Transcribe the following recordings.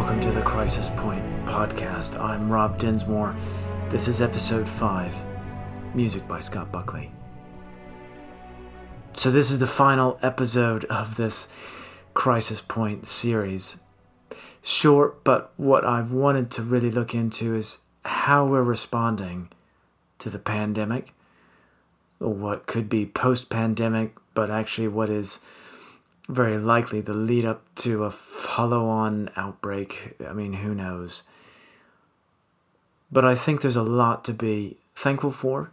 Welcome to the Crisis Point podcast. I'm Rob Dinsmore. This is episode 5, music by Scott Buckley. So, this is the final episode of this Crisis Point series. Short, but what I've wanted to really look into is how we're responding to the pandemic, what could be post pandemic, but actually what is very likely the lead up to a follow on outbreak. I mean, who knows? But I think there's a lot to be thankful for.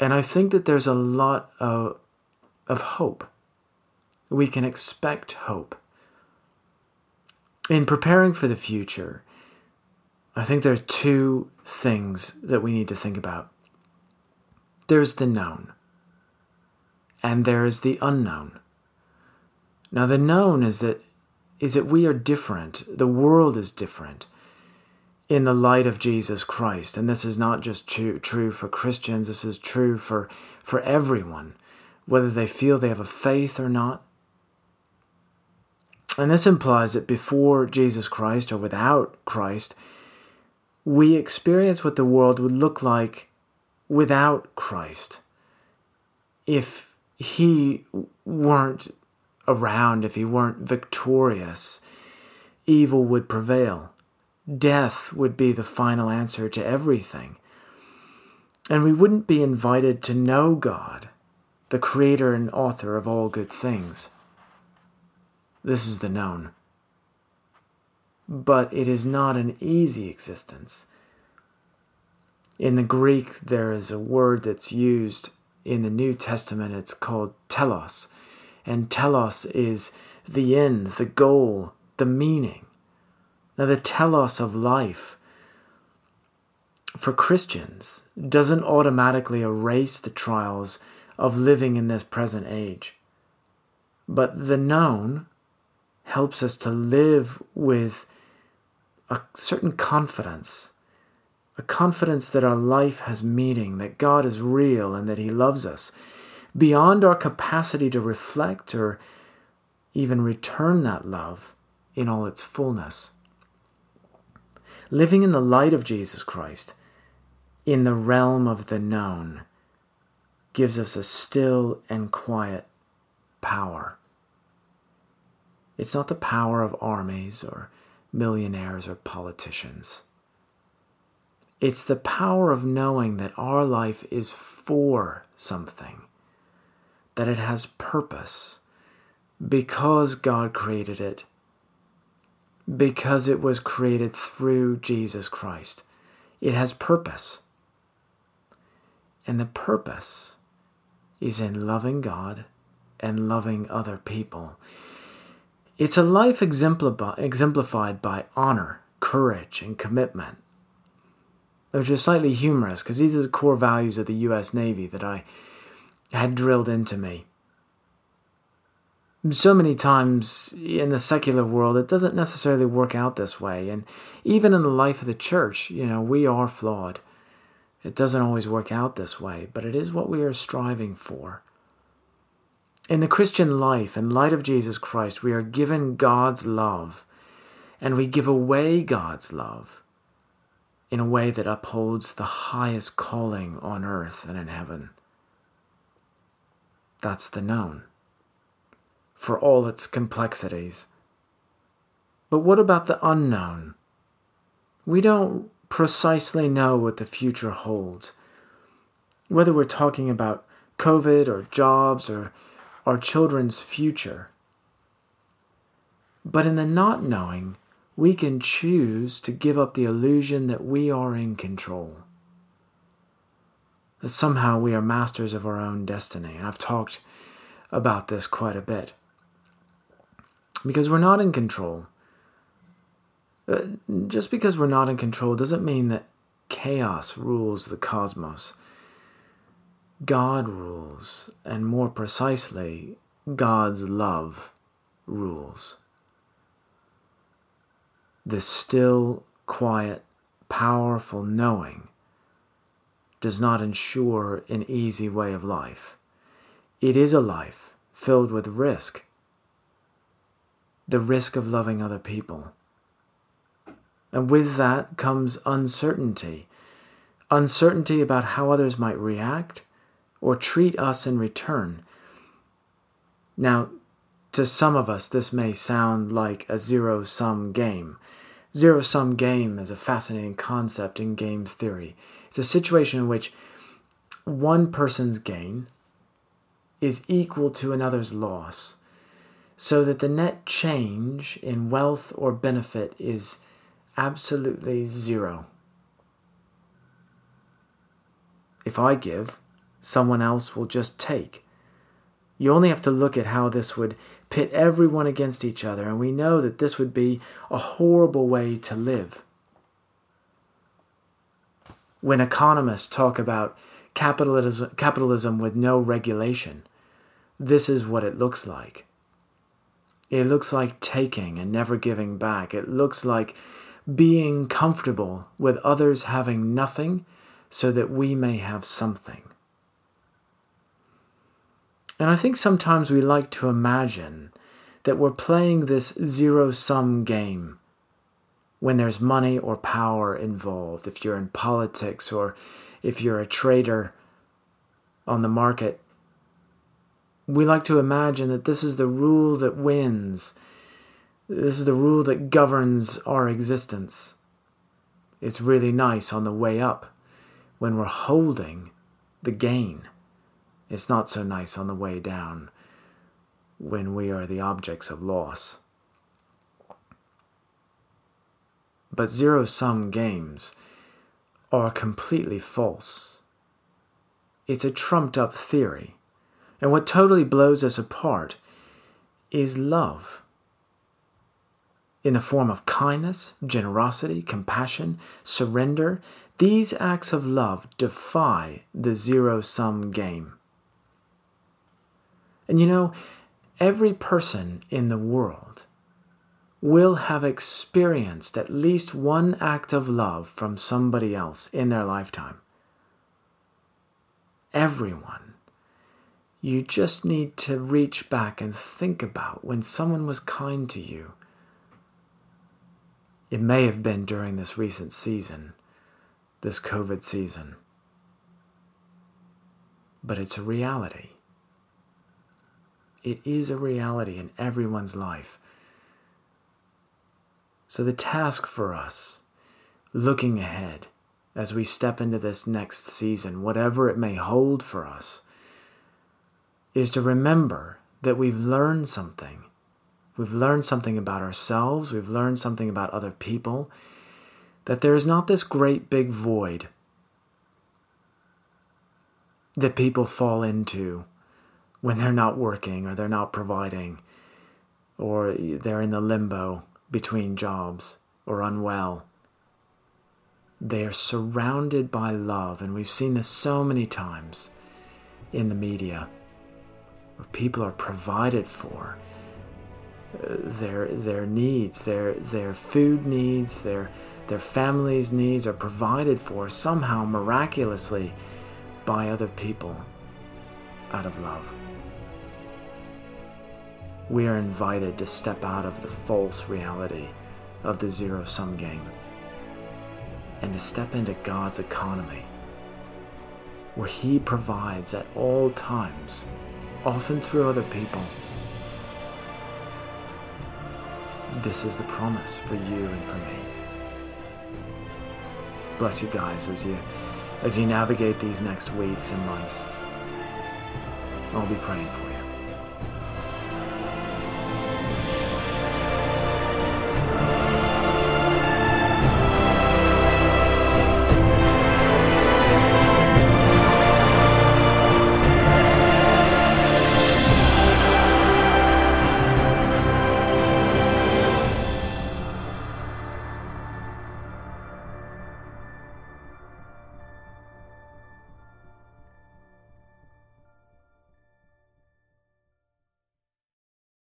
And I think that there's a lot of, of hope. We can expect hope. In preparing for the future, I think there are two things that we need to think about there's the known, and there is the unknown. Now the known is that is that we are different. The world is different in the light of Jesus Christ. And this is not just true, true for Christians, this is true for, for everyone, whether they feel they have a faith or not. And this implies that before Jesus Christ or without Christ, we experience what the world would look like without Christ. If he weren't around if he weren't victorious. Evil would prevail. Death would be the final answer to everything. And we wouldn't be invited to know God, the creator and author of all good things. This is the known. But it is not an easy existence. In the Greek, there is a word that's used in the New Testament. It's called telos and telos is the end, the goal, the meaning. Now, the telos of life for Christians doesn't automatically erase the trials of living in this present age. But the known helps us to live with a certain confidence, a confidence that our life has meaning, that God is real and that He loves us, beyond our capacity to reflect or even return that love in all its fullness. Living in the light of Jesus Christ, in the realm of the known, gives us a still and quiet power. It's not the power of armies or millionaires or politicians. It's the power of knowing that our life is for something that it has purpose because God created it, because it was created through Jesus Christ. It has purpose. And the purpose is in loving God and loving other people. It's a life exemplified by honor, courage, and commitment. Which is slightly humorous because these are the core values of the U.S. Navy that I had drilled into me. So many times in the secular world, it doesn't necessarily work out this way. And even in the life of the church, you know, we are flawed. It doesn't always work out this way, but it is what we are striving for. In the Christian life, in light of Jesus Christ, we are given God's love, and we give away God's love in a way that upholds the highest calling on earth and in heaven. That's the known, for all its complexities. But what about the unknown? We don't precisely know what the future holds. Whether we're talking about COVID or jobs or our children's future. But in the not knowing, we can choose to give up the illusion that we are in control that somehow we are masters of our own destiny. And I've talked about this quite a bit. Because we're not in control. Uh, just because we're not in control doesn't mean that chaos rules the cosmos. God rules, and more precisely, God's love rules. The still, quiet, powerful knowing does not ensure an easy way of life. It is a life filled with risk the risk of loving other people, And with that comes uncertainty uncertainty about how others might react or treat us in return. Now, to some of us, this may sound like a zero sum game. Zero sum game is a fascinating concept in game theory. It's a situation in which one person's gain is equal to another's loss, so that the net change in wealth or benefit is absolutely zero. If I give, someone else will just take. You only have to look at how this would pit everyone against each other, and we know that this would be a horrible way to live. When economists talk about capitalism, capitalism with no regulation, this is what it looks like. It looks like taking and never giving back. It looks like being comfortable with others having nothing so that we may have something. And I think sometimes we like to imagine that we're playing this zero sum game when there's money or power involved. If you're in politics or if you're a trader on the market, we like to imagine that this is the rule that wins. This is the rule that governs our existence. It's really nice on the way up when we're holding the gain. It's not so nice on the way down when we are the objects of loss. But zero sum games are completely false. It's a trumped up theory. And what totally blows us apart is love in the form of kindness, generosity, compassion, surrender, these acts of love defy the zero sum game. And you know, every person in the world will have experienced at least one act of love from somebody else in their lifetime. Everyone. You just need to reach back and think about when someone was kind to you. It may have been during this recent season this COVID season. But it's a reality. It is a reality in everyone's life. So, the task for us, looking ahead as we step into this next season, whatever it may hold for us, is to remember that we've learned something. We've learned something about ourselves, we've learned something about other people, that there is not this great big void that people fall into when they're not working or they're not providing or they're in the limbo between jobs or unwell. They are surrounded by love, and we've seen this so many times in the media where people are provided for uh, their their needs, their their food needs, their their families' needs are provided for somehow miraculously by other people out of love. We are invited to step out of the false reality of the zero sum game and to step into God's economy, where He provides at all times, often through other people. This is the promise for you and for me bless you guys as you as you navigate these next weeks and months. I'll be praying for you.